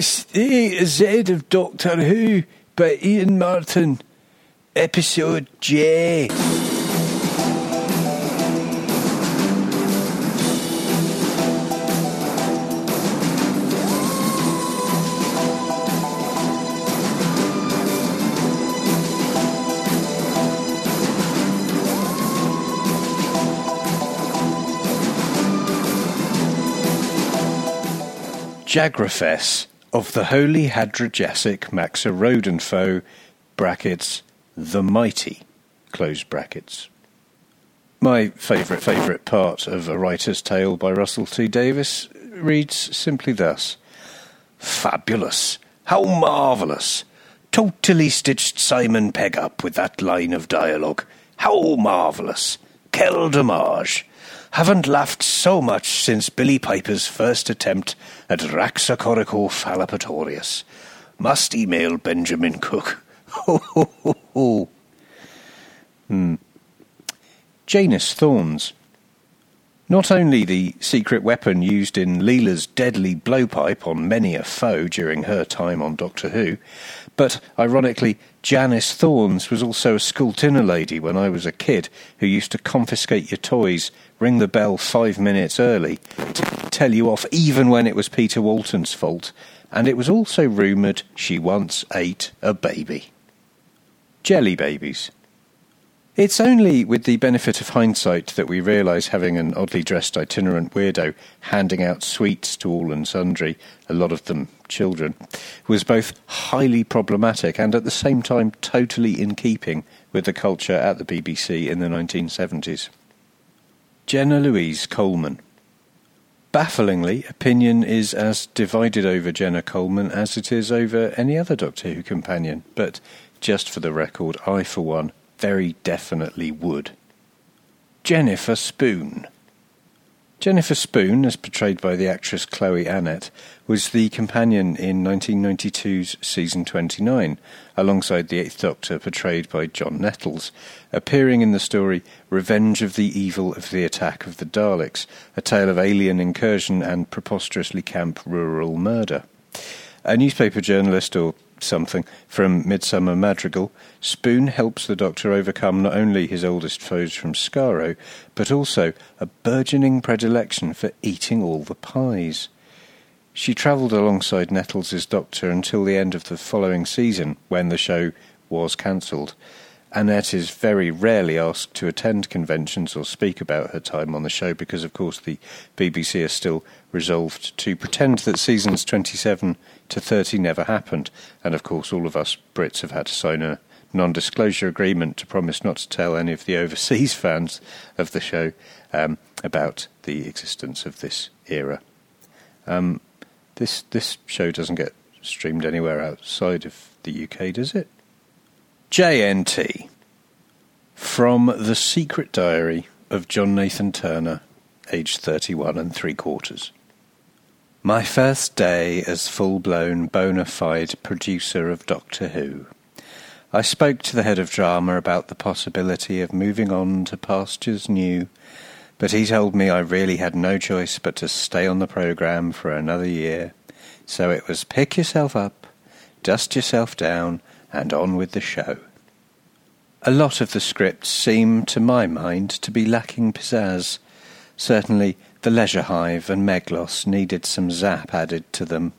Stay to Z of Doctor Who by Iain Martin. Episode J. Jagrafess of the Holy Hadrojassic Maxarodenfoe, brackets, the Mighty, close brackets. My favourite, favourite part of A Writer's Tale by Russell T Davies reads simply thus Fabulous! How marvellous! Totally stitched Simon Pegg up with that line of dialogue. How marvellous! Quel dommage! Haven't laughed so much since Billie Piper's first attempt at Raxacoricofallapatorius. Must email Benjamin Cook. Ho, ho, ho, ho. Hmm. Janus Thorns. Not only the secret weapon used in Leela's deadly blowpipe on many a foe during her time on Doctor Who, but ironically, Janice Thorns was also a school dinner lady when I was a kid who used to confiscate your toys ring the bell five minutes early, to tell you off even when it was Peter Walton's fault, and it was also rumoured she once ate a baby. Jelly babies. It's only with the benefit of hindsight that we realise having an oddly dressed itinerant weirdo handing out sweets to all and sundry, a lot of them children, was both highly problematic and at the same time totally in keeping with the culture at the BBC in the 1970s. Jenna Louise Coleman. Bafflingly, opinion is as divided over Jenna Coleman as it is over any other Doctor Who companion, but just for the record, I, for one, very definitely would. Jennifer Spoon. Jennifer Spoon, as portrayed by the actress Chloe Annett, was the companion in 1992's season 29, alongside the Eighth Doctor, portrayed by John Nettles, appearing in the story Revenge of the Evil of the Attack of the Daleks, a tale of alien incursion and preposterously camp rural murder. A newspaper journalist, or something from Midsummer Madrigal, Spoon helps the Doctor overcome not only his oldest foes from Skaro, but also a burgeoning predilection for eating all the pies. She travelled alongside Nettles' Doctor until the end of the following season, when the show was cancelled. Annett is very rarely asked to attend conventions or speak about her time on the show because, of course, the BBC are still resolved to pretend that seasons 27 to 30 never happened. And, of course, all of us Brits have had to sign a non disclosure agreement to promise not to tell any of the overseas fans of the show um, about the existence of this era. Um, this, this show doesn't get streamed anywhere outside of the UK, does it? JNT from The Secret Diary of John Nathan Turner, aged 31 and three quarters. My first day as full blown bona fide producer of Doctor Who. I spoke to the head of drama about the possibility of moving on to pastures new, but he told me I really had no choice but to stay on the programme for another year. So it was pick yourself up, dust yourself down, and on with the show. A lot of the scripts seem, to my mind, to be lacking pizzazz. Certainly, The Leisure Hive and Meglos needed some zap added to them.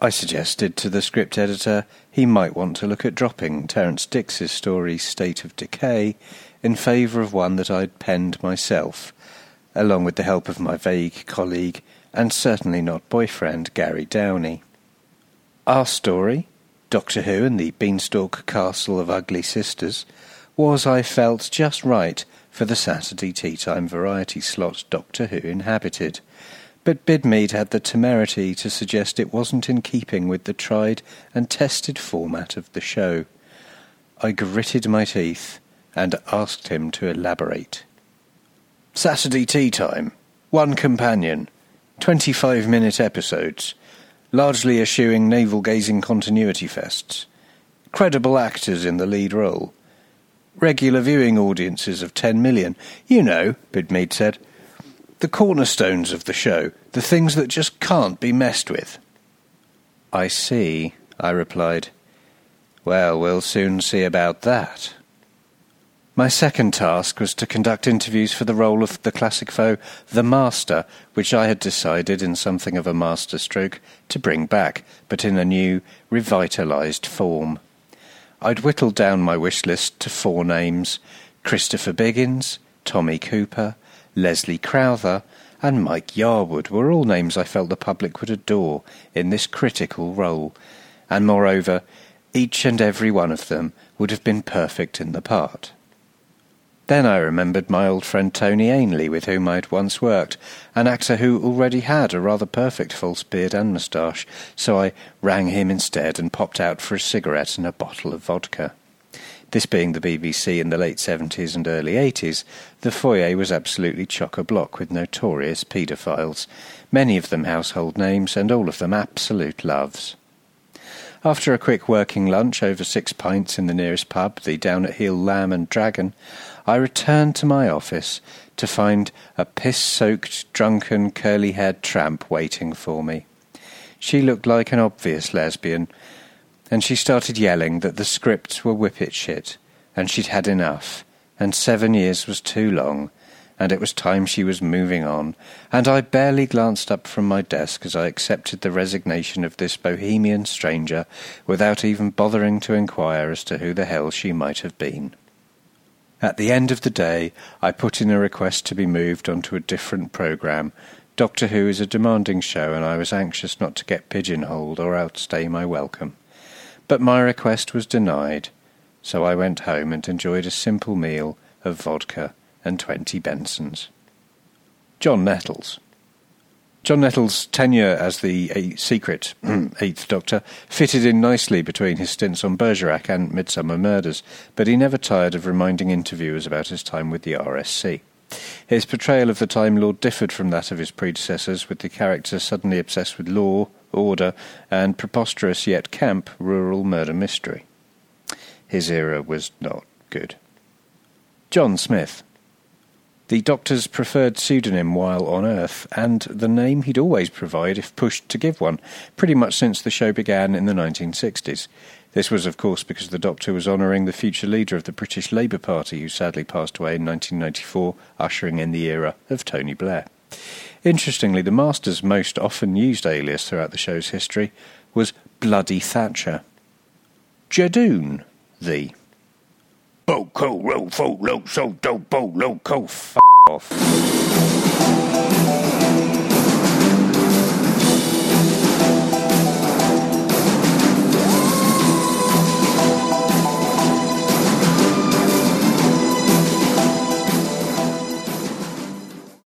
I suggested to the script editor he might want to look at dropping Terrance Dicks's story State of Decay in favour of one that I'd penned myself, along with the help of my vague colleague and certainly not boyfriend Gary Downie. Our story, Doctor Who and the Beanstalk Castle of Ugly Sisters was, I felt, just right for the Saturday tea time variety slot Doctor Who inhabited. But Bidmead had the temerity to suggest it wasn't in keeping with the tried and tested format of the show. I gritted my teeth and asked him to elaborate. Saturday tea time. One companion. Twenty-five minute episodes largely eschewing navel gazing continuity fests. Credible actors in the lead role. Regular viewing audiences of 10 million. You know, Bidmead said. The cornerstones of the show, the things that just can't be messed with. I see, I replied. Well, we'll soon see about that. My second task was to conduct interviews for the role of the classic foe, the Master, which I had decided, in something of a masterstroke, to bring back, but in a new, revitalised form. I'd whittled down my wish list to four names Christopher Biggins, Tommy Cooper, Leslie Crowther, and Mike Yarwood were all names I felt the public would adore in this critical role, and moreover, each and every one of them would have been perfect in the part. Then I remembered my old friend Tony Ainley, with whom I had once worked, an actor who already had a rather perfect false beard and moustache, so I rang him instead and popped out for a cigarette and a bottle of vodka. This being the BBC in the late 70s and early 80s, the foyer was absolutely chock a block with notorious paedophiles, many of them household names and all of them absolute loves. After a quick working lunch over six pints in the nearest pub, the Down at Heel Lamb and Dragon, I returned to my office to find a piss soaked, drunken, curly haired tramp waiting for me. She looked like an obvious lesbian, and she started yelling that the scripts were whippet shit, and she'd had enough, and seven years was too long, and it was time she was moving on, and I barely glanced up from my desk as I accepted the resignation of this bohemian stranger without even bothering to inquire as to who the hell she might have been. At the end of the day, I put in a request to be moved onto a different programme. Doctor Who is a demanding show, and I was anxious not to get pigeonholed or outstay my welcome. But my request was denied, so I went home and enjoyed a simple meal of vodka and twenty Bensons. John Nettles. John Nettles' tenure as the secret Eighth Doctor fitted in nicely between his stints on Bergerac and Midsomer Murders, but he never tired of reminding interviewers about his time with the RSC. His portrayal of the Time Lord differed from that of his predecessors, with the character suddenly obsessed with law, order, and preposterous yet camp rural murder mystery. His era was not good. John Smith the Doctor's preferred pseudonym while on Earth, and the name he'd always provide if pushed to give one, pretty much since the show began in the 1960s. This was, of course, because the Doctor was honouring the future leader of the British Labour Party, who sadly passed away in 1994, ushering in the era of Tony Blair. Interestingly, the Master's most often used alias throughout the show's history was Bloody Thatcher. Judoon, the Bo co ro fo lo so do bo lo co f off.